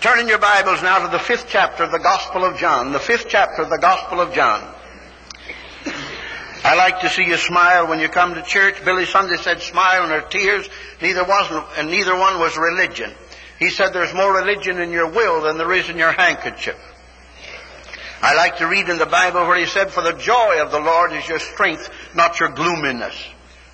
Turn in your Bibles now to the fifth chapter of the Gospel of John. The fifth chapter of the Gospel of John. I like to see you smile when you come to church. Billy Sunday said smile and her tears. Neither wasn't, and neither one was religion. He said there's more religion in your will than there is in your handkerchief. I like to read in the Bible where he said, for the joy of the Lord is your strength, not your gloominess.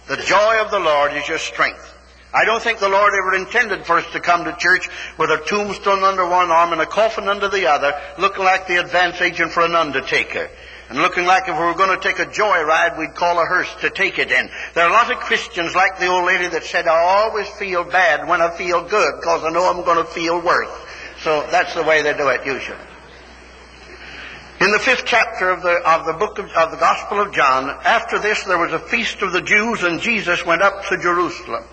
The joy of the Lord is your strength. I don't think the Lord ever intended for us to come to church with a tombstone under one arm and a coffin under the other, looking like the advance agent for an undertaker. And looking like if we were going to take a joyride, we'd call a hearse to take it in. There are a lot of Christians like the old lady that said, I always feel bad when I feel good because I know I'm going to feel worse. So that's the way they do it usually. In the fifth chapter of the, of the book of, of the Gospel of John, after this there was a feast of the Jews and Jesus went up to Jerusalem.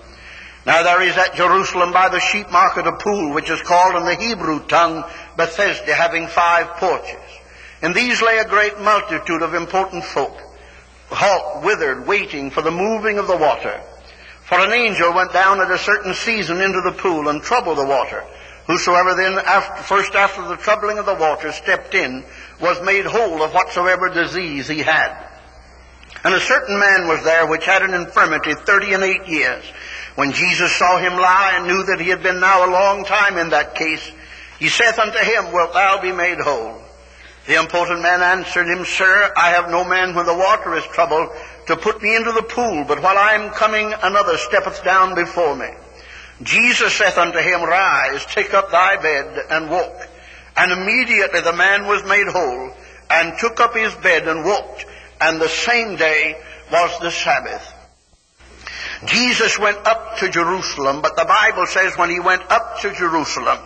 Now there is at Jerusalem by the sheep market a pool which is called in the Hebrew tongue Bethesda having five porches. In these lay a great multitude of important folk, halt, withered, waiting for the moving of the water. For an angel went down at a certain season into the pool and troubled the water. Whosoever then, after, first after the troubling of the water, stepped in, was made whole of whatsoever disease he had. And a certain man was there which had an infirmity thirty and eight years. When Jesus saw him lie and knew that he had been now a long time in that case, he saith unto him, Wilt thou be made whole? The impotent man answered him, Sir, I have no man when the water is troubled to put me into the pool, but while I am coming, another steppeth down before me. Jesus saith unto him, Rise, take up thy bed, and walk. And immediately the man was made whole, and took up his bed and walked. And the same day was the Sabbath. Jesus went up to Jerusalem, but the Bible says when he went up to Jerusalem,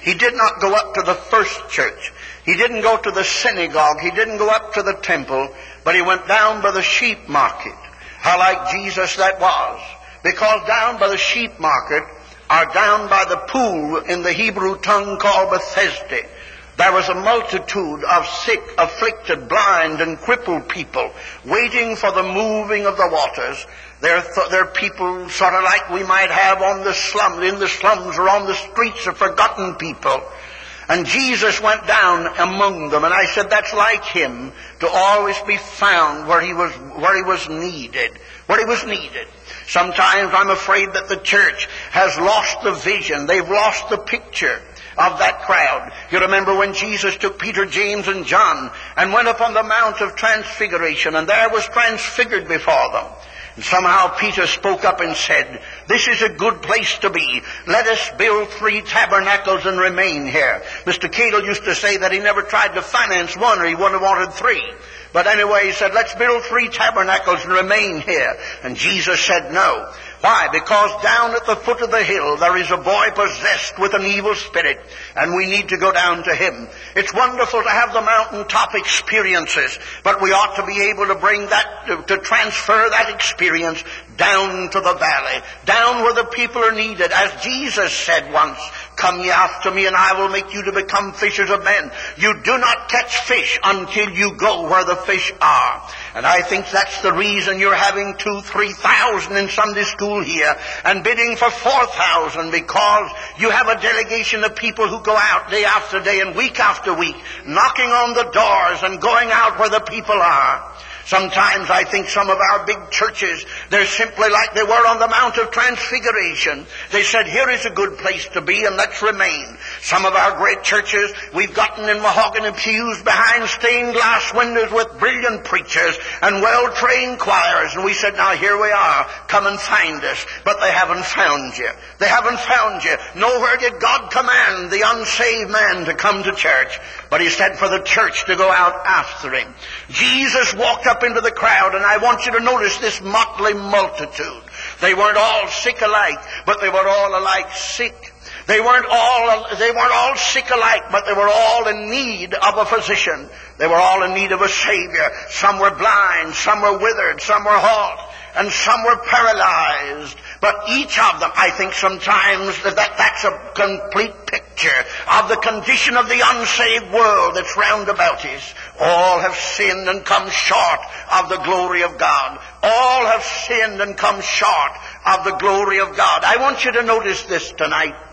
he did not go up to the first church. He didn't go to the synagogue. He didn't go up to the temple, but he went down by the sheep market. How like Jesus that was. Because down by the sheep market, or down by the pool in the Hebrew tongue called Bethesda, there was a multitude of sick, afflicted, blind, and crippled people waiting for the moving of the waters. They're, th- they're people sort of like we might have on the slum, in the slums or on the streets of forgotten people. And Jesus went down among them, and I said that's like him to always be found where he was, where he was needed, where he was needed. Sometimes I'm afraid that the church has lost the vision. They've lost the picture of that crowd. You remember when Jesus took Peter, James, and John and went up on the Mount of Transfiguration, and there was transfigured before them. And somehow Peter spoke up and said, This is a good place to be. Let us build three tabernacles and remain here. Mr. Cadle used to say that he never tried to finance one or he would have wanted three. But anyway, he said, let's build three tabernacles and remain here. And Jesus said no. Why? Because down at the foot of the hill there is a boy possessed with an evil spirit, and we need to go down to him. It's wonderful to have the mountaintop experiences, but we ought to be able to bring that, to, to transfer that experience down to the valley, down where the people are needed. As Jesus said once, Come ye after me and I will make you to become fishers of men. You do not catch fish until you go where the fish are. And I think that's the reason you're having two, three thousand in Sunday school here and bidding for four thousand because you have a delegation of people who go out day after day and week after week knocking on the doors and going out where the people are. Sometimes I think some of our big churches, they're simply like they were on the Mount of Transfiguration. They said, here is a good place to be and let's remain. Some of our great churches, we've gotten in mahogany pews behind stained glass windows with brilliant preachers and well-trained choirs. And we said, now here we are. Come and find us. But they haven't found you. They haven't found you. Nowhere did God command the unsaved man to come to church. But he said for the church to go out after him. Jesus walked up into the crowd, and I want you to notice this motley multitude. They weren't all sick alike, but they were all alike sick. They weren't all, they weren't all sick alike, but they were all in need of a physician. They were all in need of a savior. Some were blind, some were withered, some were halt, and some were paralyzed. But each of them, I think sometimes that that's a complete picture of the condition of the unsaved world that's round about us. All have sinned and come short of the glory of God. All have sinned and come short of the glory of God. I want you to notice this tonight.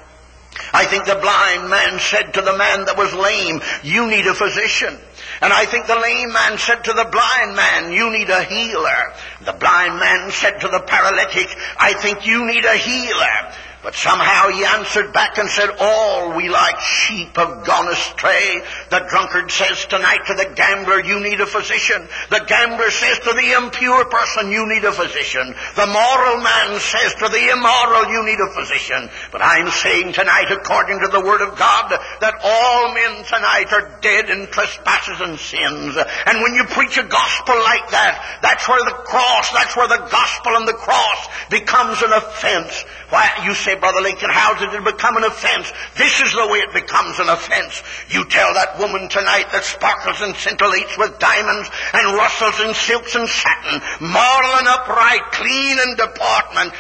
I think the blind man said to the man that was lame, you need a physician. And I think the lame man said to the blind man, you need a healer. The blind man said to the paralytic, I think you need a healer. But somehow he answered back and said, All we like sheep have gone astray. The drunkard says tonight to the gambler, You need a physician. The gambler says to the impure person, You need a physician. The moral man says to the immoral, You need a physician. But I'm saying tonight, according to the Word of God, that all men tonight are dead in trespasses and sins. And when you preach a gospel like that, that's where the cross, that's where the gospel and the cross becomes an offense. Why, you say, Brother Lakin, how did it become an offense? This is the way it becomes an offense. You tell that woman tonight that sparkles and scintillates with diamonds and rustles in silks and satin, moral and upright, clean in deportment.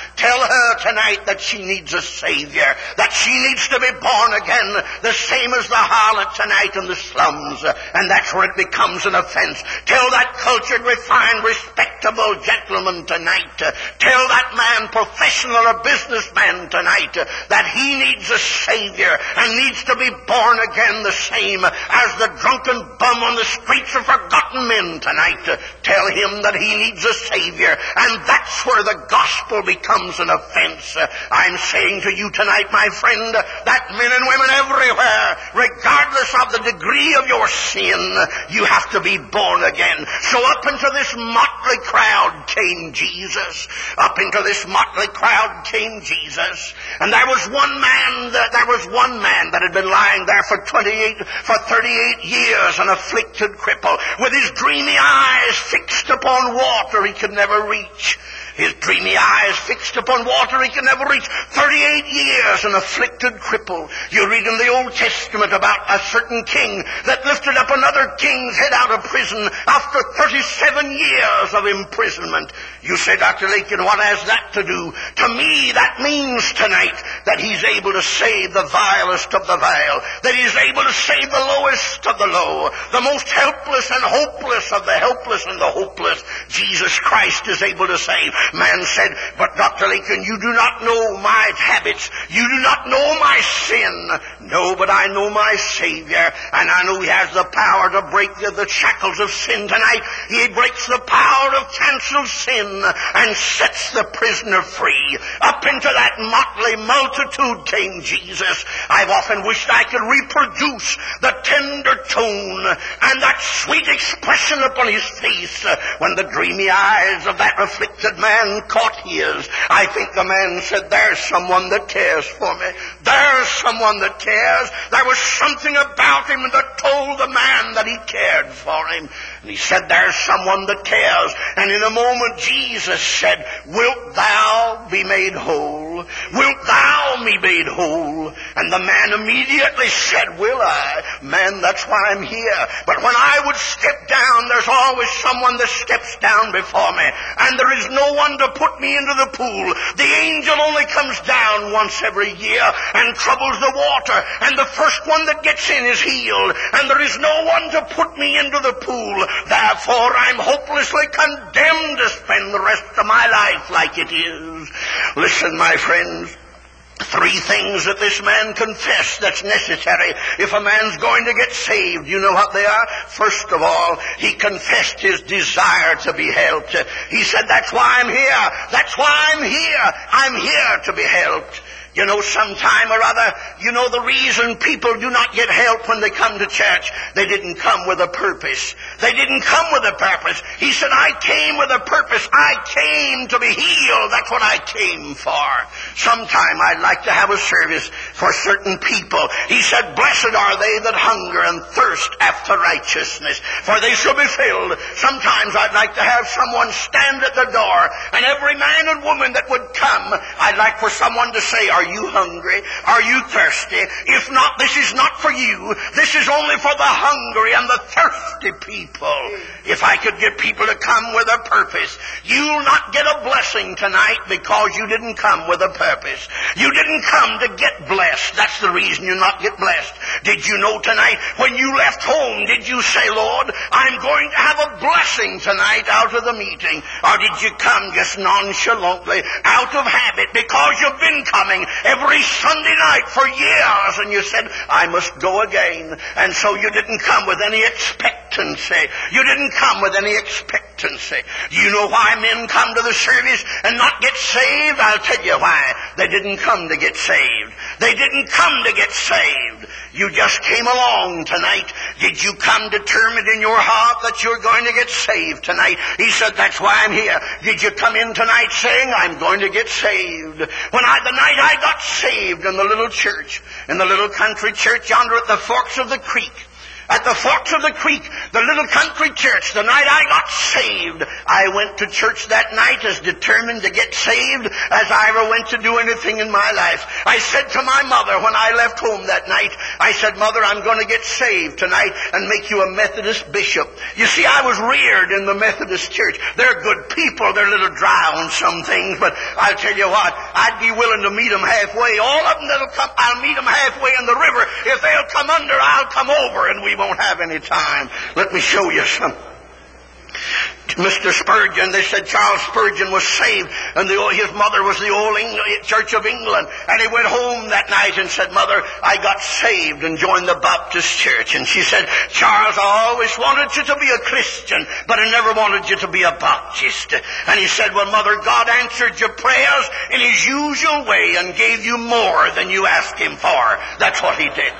Tonight that she needs a Savior, that she needs to be born again, the same as the harlot tonight in the slums. And that's where it becomes an offense. Tell that cultured, refined, respectable gentleman tonight. Tell that man, professional or businessman tonight that he needs a Savior and needs to be born again the same as the drunken bum on the streets of forgotten men tonight. Tell him that he needs a Savior and that's where the gospel becomes an offense. Uh, I'm saying to you tonight, my friend, uh, that men and women everywhere, regardless of the degree of your sin, you have to be born again. So up into this motley crowd came Jesus. Up into this motley crowd came Jesus. And there was one man, that, there was one man that had been lying there for 28, for 38 years, an afflicted cripple, with his dreamy eyes fixed upon water he could never reach. His dreamy eyes fixed upon water he can never reach. 38 years, an afflicted cripple. You read in the Old Testament about a certain king that lifted up another king's head out of prison after 37 years of imprisonment. You say, Dr. Lakin, what has that to do? To me, that means tonight that he's able to save the vilest of the vile, that he's able to save the lowest of the low, the most helpless and hopeless of the helpless and the hopeless. Jesus Christ is able to save. Man said, but Dr. Lakin, you do not know my habits. You do not know my sin. No, but I know my Savior, and I know He has the power to break the, shackles of sin tonight. He breaks the power of canceled sin and sets the prisoner free. Up into that motley multitude came Jesus. I've often wished I could reproduce the tender tone and that sweet expression upon his face uh, when the dreamy eyes of that afflicted man man caught his, I think the man said, there's someone that cares for me. There's someone that cares. There was something about him that told the man that he cared for him. And he said, there's someone that cares. And in a moment Jesus said, wilt thou be made whole? Wilt thou be made whole? And the man immediately said, will I? Man, that's why I'm here. But when I would step down, there's always someone that steps down before me. And there is no one to put me into the pool. The angel only comes down once every year and troubles the water. And the first one that gets in is healed. And there is no one to put me into the pool. Therefore, I'm hopelessly condemned to spend the rest of my life like it is. Listen, my friends. Three things that this man confessed that's necessary if a man's going to get saved. You know what they are? First of all, he confessed his desire to be helped. He said, that's why I'm here. That's why I'm here. I'm here to be helped. You know, sometime or other, you know the reason people do not get help when they come to church. They didn't come with a purpose. They didn't come with a purpose. He said, I came with a purpose. I came to be healed. That's what I came for. Sometime I'd like to have a service for certain people. He said, blessed are they that hunger and thirst after righteousness, for they shall be filled. Sometimes I'd like to have someone stand at the door, and every man and woman that would come, I'd like for someone to say, are are you hungry? Are you thirsty? If not, this is not for you. This is only for the hungry and the thirsty people. If I could get people to come with a purpose, you'll not get a blessing tonight because you didn't come with a purpose. You didn't come to get blessed. That's the reason you not get blessed. Did you know tonight when you left home, did you say, Lord, I'm going to have a blessing tonight out of the meeting? Or did you come just nonchalantly out of habit because you've been coming every Sunday night for years, and you said, I must go again. And so you didn't come with any expectancy. You didn't come with any expectancy. Do you know why men come to the service and not get saved? I'll tell you why. They didn't come to get saved. They didn't come to get saved. You just came along tonight. Did you come determined in your heart that you're going to get saved tonight? He said, that's why I'm here. Did you come in tonight saying, I'm going to get saved? When I, the night I got saved in the little church, in the little country church yonder at the forks of the creek, at the forks of the creek, the little country church, the night I got saved, I went to church that night as determined to get saved as I ever went to do anything in my life. I said to my mother when I left home that night, I said, Mother, I'm going to get saved tonight and make you a Methodist bishop. You see, I was reared in the Methodist church. They're good people. They're a little dry on some things, but I'll tell you what, I'd be willing to meet them halfway. All of them that'll come, I'll meet them halfway in the river. If they'll come under, I'll come over and we won't have any time. Let me show you something. Mr. Spurgeon, they said Charles Spurgeon was saved, and the, his mother was the old England, Church of England. And he went home that night and said, Mother, I got saved and joined the Baptist Church. And she said, Charles, I always wanted you to be a Christian, but I never wanted you to be a Baptist. And he said, Well, Mother, God answered your prayers in His usual way and gave you more than you asked Him for. That's what He did.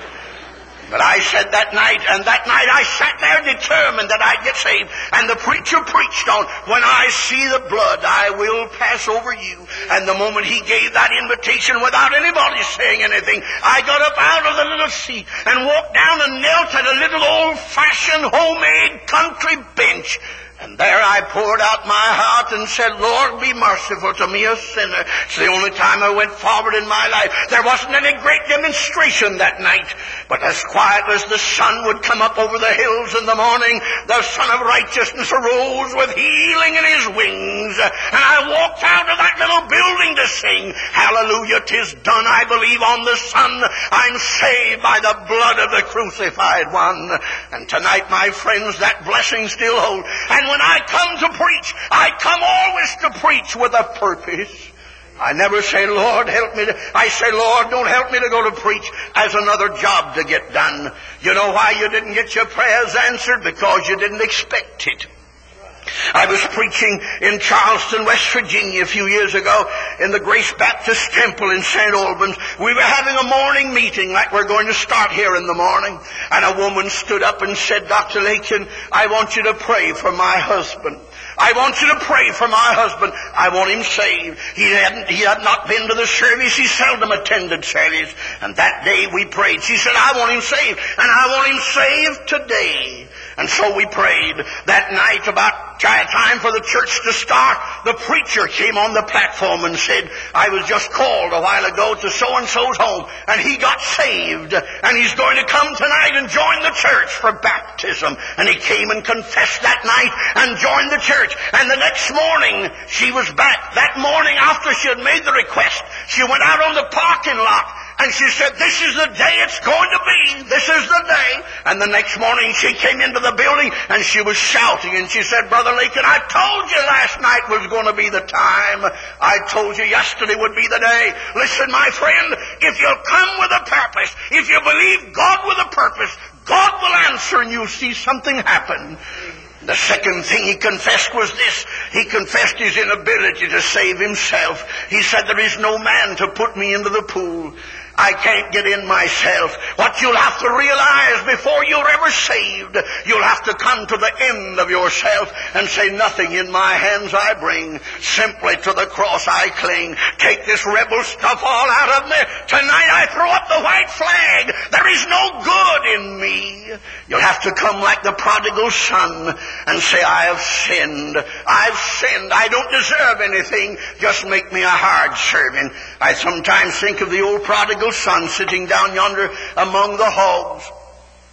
But I said that night, and that night I sat there determined that I'd get saved. And the preacher preached on, when I see the blood, I will pass over you. And the moment he gave that invitation without anybody saying anything, I got up out of the little seat and walked down and knelt at a little old-fashioned homemade country bench and there I poured out my heart and said, Lord, be merciful to me, a sinner. It's the only time I went forward in my life. There wasn't any great demonstration that night. But as quiet as the sun would come up over the hills in the morning, the Son of Righteousness arose with healing in his wings. And I walked out of that little building to sing, Hallelujah, tis done, I believe on the Son. I'm saved by the blood of the crucified one. And tonight, my friends, that blessing still holds. And and when I come to preach, I come always to preach with a purpose. I never say, Lord, help me I say, Lord, don't help me to go to preach as another job to get done. You know why you didn't get your prayers answered? Because you didn't expect it. I was preaching in Charleston, West Virginia a few years ago in the Grace Baptist Temple in St. Albans. We were having a morning meeting like we're going to start here in the morning. And a woman stood up and said, Dr. Lakin, I want you to pray for my husband. I want you to pray for my husband. I want him saved. He hadn't, he had not been to the service. He seldom attended service. And that day we prayed. She said, I want him saved. And I want him saved today. And so we prayed that night about time for the church to start. The preacher came on the platform and said, I was just called a while ago to so-and-so's home and he got saved and he's going to come tonight and join the church for baptism. And he came and confessed that night and joined the church. And the next morning she was back. That morning after she had made the request, she went out on the parking lot and she said, this is the day it's going to be. This is the day. And the next morning she came into the building and she was shouting and she said, Brother Lakin, I told you last night was going to be the time. I told you yesterday would be the day. Listen, my friend, if you'll come with a purpose, if you believe God with a purpose, God will answer and you'll see something happen. The second thing he confessed was this. He confessed his inability to save himself. He said, there is no man to put me into the pool. I can't get in myself. What you'll have to realize before you're ever saved, you'll have to come to the end of yourself and say, nothing in my hands I bring. Simply to the cross I cling. Take this rebel stuff all out of me. Tonight I throw up the white flag. There is no good in me. You'll have to come like the prodigal son and say, I have sinned. I've sinned. I don't deserve anything. Just make me a hard servant. I sometimes think of the old prodigal son sitting down yonder among the hogs.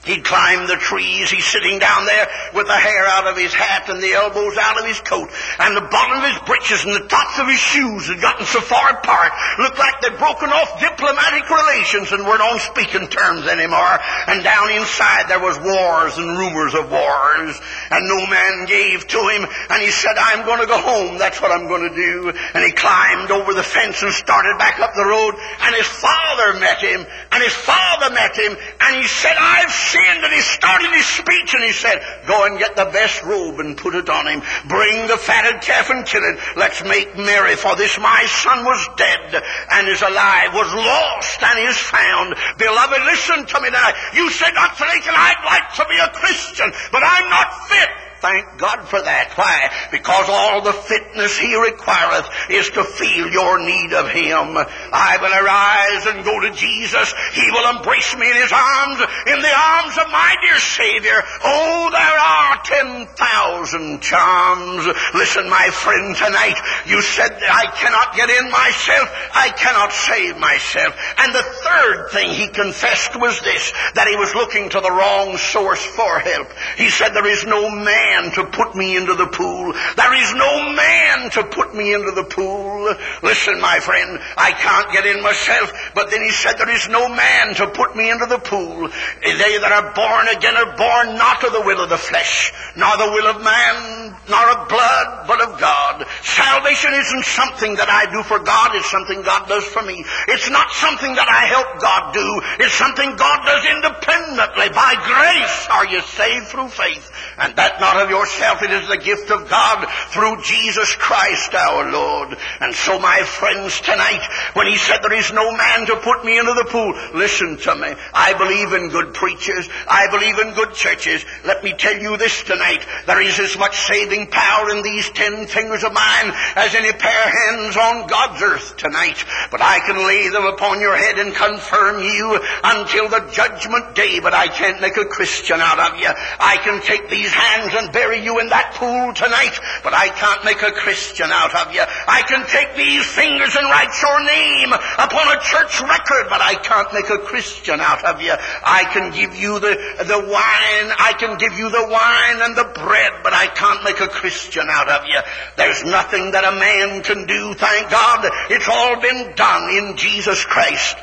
He'd climb the trees. He's sitting down there with the hair out of his hat and the elbows out of his coat. And the bottom of his breeches and the tops of his shoes had gotten so far apart. Looked like they'd broken off diplomatic relations and weren't on speaking terms anymore. And down inside there was wars and rumors of wars. And no man gave to him. And he said, I'm going to go home. That's what I'm going to do. And he climbed over the fence and started back up the road. And his father met him. And his father met him. And he said, I've sinned. And he started his speech and he said, Go and get the best robe and put it on him. Bring the fatted calf and kill it. Let's make merry, for this my son was dead and is alive, was lost and is found. Beloved, listen to me now. You said, Dr. Lakin, I'd like to be a Christian, but I'm not fit. Thank God for that. Why? Because all the fitness He requireth is to feel your need of Him. I will arise and go to Jesus. He will embrace me in His arms, in the arms of my dear Savior. Oh, there are 10,000 charms. Listen, my friend, tonight, you said I cannot get in myself. I cannot save myself. And the third thing he confessed was this, that he was looking to the wrong source for help. He said, there is no man to put me into the pool. There is no man to put me into the pool. Listen, my friend, I can't get in myself. But then he said, there is no man to put me into the pool. They that are born again are born not of the will of the flesh, nor the will of man, nor of blood, but of God. Salvation isn't something that I do for God, it's something God does for me. It's not something that I help God do, it's something God does independently. By grace are you saved through faith. And that not of yourself, it is the gift of God through Jesus Christ our Lord. And so my friends tonight, when he said there is no man to put me into the pool, listen to me. I believe in good preachers. I believe in good churches. Let me tell you this tonight. There is as much saving power in these ten fingers of mine as any pair of hands on God's earth tonight. But I can lay them upon your head and confirm you until the judgment day, but I can't make a Christian out of you. I can take these hands and bury you in that pool tonight, but I can't make a Christian out of you. I can take these fingers and write your name upon a church record, but I can't make a Christian out of you. I can give you the, the wine, I can give you the wine and the bread, but I can't make a Christian out of you. There's nothing that a man can do, thank God. It's all been done in Jesus Christ.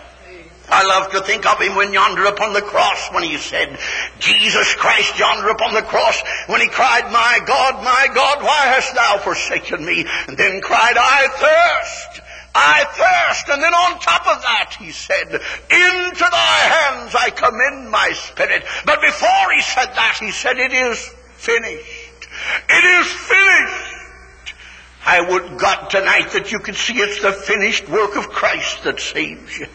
I love to think of him when yonder upon the cross when he said, Jesus Christ yonder upon the cross when he cried, My God, my God, why hast thou forsaken me? And then cried, I thirst. I thirst. And then on top of that, he said, Into thy hands I commend my spirit. But before he said that, he said, It is finished. It is finished. I would God tonight that you could see it's the finished work of Christ that saves you.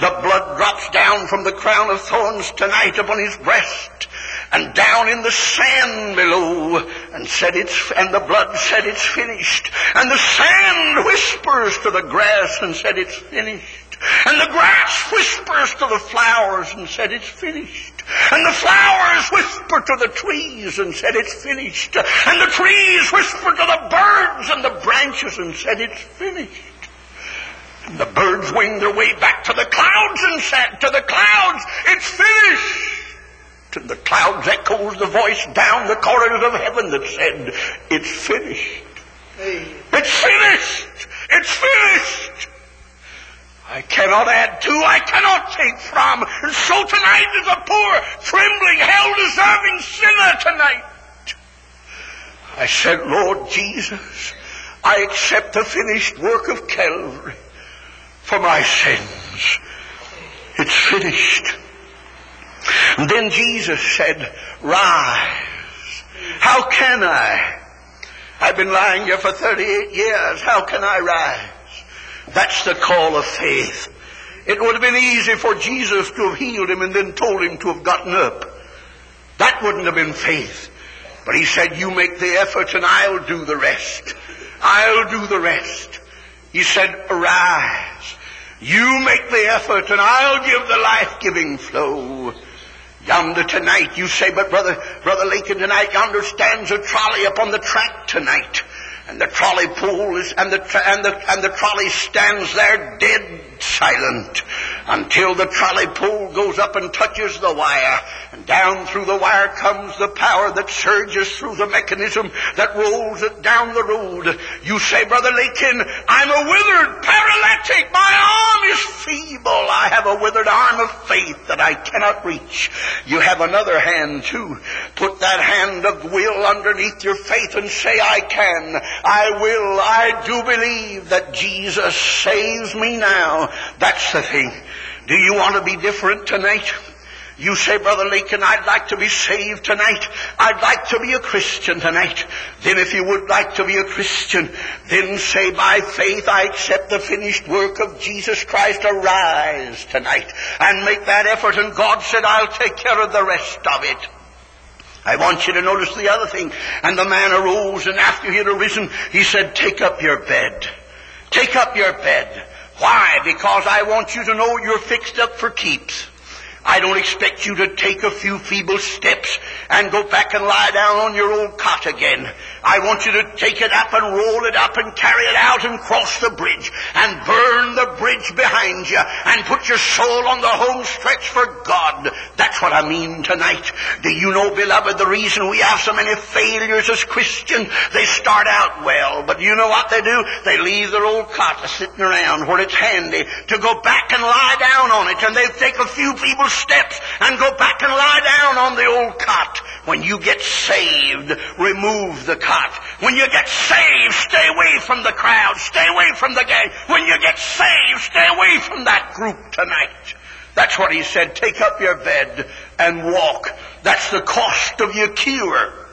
The blood drops down from the crown of thorns tonight upon his breast and down in the sand below and said it's and the blood said it's finished. And the sand whispers to the grass and said it's finished. And the grass whispers to the flowers and said it's finished and the flowers whisper to the trees and said it's finished and the trees whisper to the birds and the branches and said it's finished and the birds winged their way back to the clouds and said to the clouds it's finished and the clouds echoes the voice down the corridors of heaven that said, It's finished. It's finished. It's finished. I cannot add to, I cannot take from. And so tonight is a poor, trembling, hell-deserving sinner tonight. I said, Lord Jesus, I accept the finished work of Calvary for my sins. It's finished. And then Jesus said, Rise. How can I? I've been lying here for 38 years. How can I rise? That's the call of faith. It would have been easy for Jesus to have healed him and then told him to have gotten up. That wouldn't have been faith. But he said, You make the effort and I'll do the rest. I'll do the rest. He said, Arise. You make the effort and I'll give the life-giving flow. Yonder tonight, you say, but brother, brother Lakin, tonight yonder stands a trolley upon the track tonight. And the trolley pole is, and the, and the, and the trolley stands there dead silent. Until the trolley pole goes up and touches the wire. And down through the wire comes the power that surges through the mechanism that rolls it down the road. You say, Brother Lakin, I'm a withered paralytic. My arm is feeble. I have a withered arm of faith that I cannot reach. You have another hand too. Put that hand of will underneath your faith and say, I can. I will. I do believe that Jesus saves me now. That's the thing. Do you want to be different tonight? You say, Brother Lakin, I'd like to be saved tonight. I'd like to be a Christian tonight. Then if you would like to be a Christian, then say, by faith I accept the finished work of Jesus Christ. Arise tonight and make that effort. And God said, I'll take care of the rest of it. I want you to notice the other thing. And the man arose, and after he had arisen, he said, Take up your bed. Take up your bed. Why? Because I want you to know you're fixed up for keeps. I don't expect you to take a few feeble steps and go back and lie down on your old cot again. I want you to take it up and roll it up and carry it out and cross the bridge and burn the bridge behind you and put your soul on the home stretch for God. That's what I mean tonight. Do you know, beloved, the reason we have so many failures as Christians? They start out well, but you know what they do? They leave their old cot sitting around where it's handy to go back and lie down on it and they take a few feeble steps and go back and lie down on the old cot. When you get saved, remove the cot. When you get saved, stay away from the crowd. Stay away from the gang. When you get saved, stay away from that group tonight. That's what he said. Take up your bed and walk. That's the cost of your cure.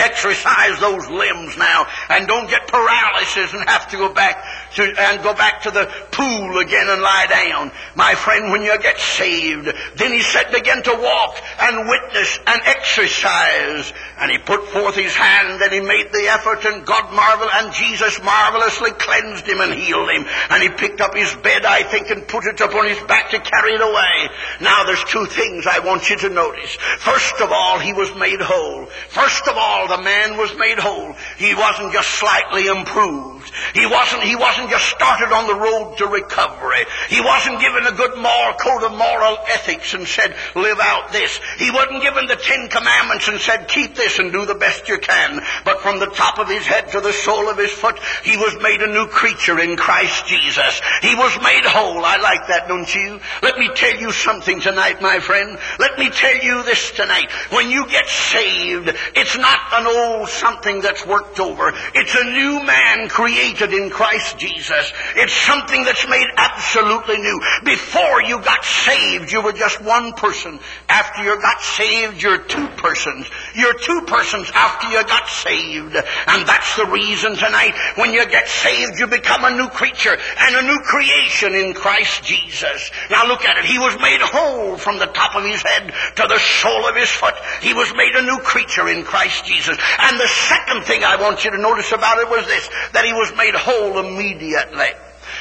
Exercise those limbs now and don't get paralysis and have to go back to, and go back to the pool again and lie down. My friend, when you get saved, then he said begin to walk and witness and exercise. And he put forth his hand and he made the effort and God marveled and Jesus marvelously cleansed him and healed him. And he picked up his bed, I think, and put it upon his back to carry it away. Now there's two things I want you to notice. First of all, he was made whole. First of all, the man was made whole. He wasn't just slightly improved. He wasn't, he wasn't just started on the road to recovery. He wasn't given a good moral code of moral ethics and said, live out this. He wasn't given the Ten Commandments and said, keep this and do the best you can. But from the top of his head to the sole of his foot, he was made a new creature in Christ Jesus. He was made whole. I like that, don't you? Let me tell you something tonight, my friend. Let me tell you this tonight. When you get saved, it's not an old something that's worked over. It's a new man created in Christ Jesus. It's something that's made absolutely new. Before you got saved, you were just one person. After you got saved, you're two persons. You're two persons after you got saved. And that's the reason tonight, when you get saved, you become a new creature and a new creation in Christ Jesus. Now look at it. He was made whole from the top of his head to the sole of his foot. He was made a new creature in Christ Jesus. And the second thing I want you to notice about it was this, that he was made whole immediately.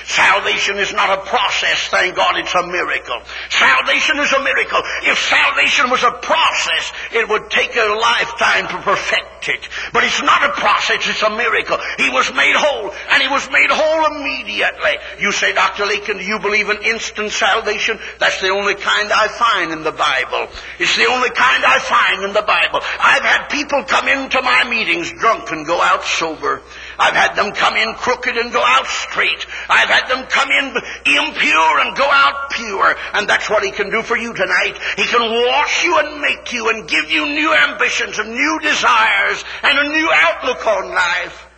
Salvation is not a process, thank God it's a miracle. Salvation is a miracle. If salvation was a process, it would take a lifetime to perfect it. But it's not a process, it's a miracle. He was made whole, and he was made whole immediately. You say, Dr. Lakin, do you believe in instant salvation? That's the only kind I find in the Bible. It's the only kind I find in the Bible. I've had people come into my meetings drunk and go out sober. I've had them come in crooked and go out straight. I've had them come in impure and go out pure. And that's what He can do for you tonight. He can wash you and make you and give you new ambitions and new desires and a new outlook on life.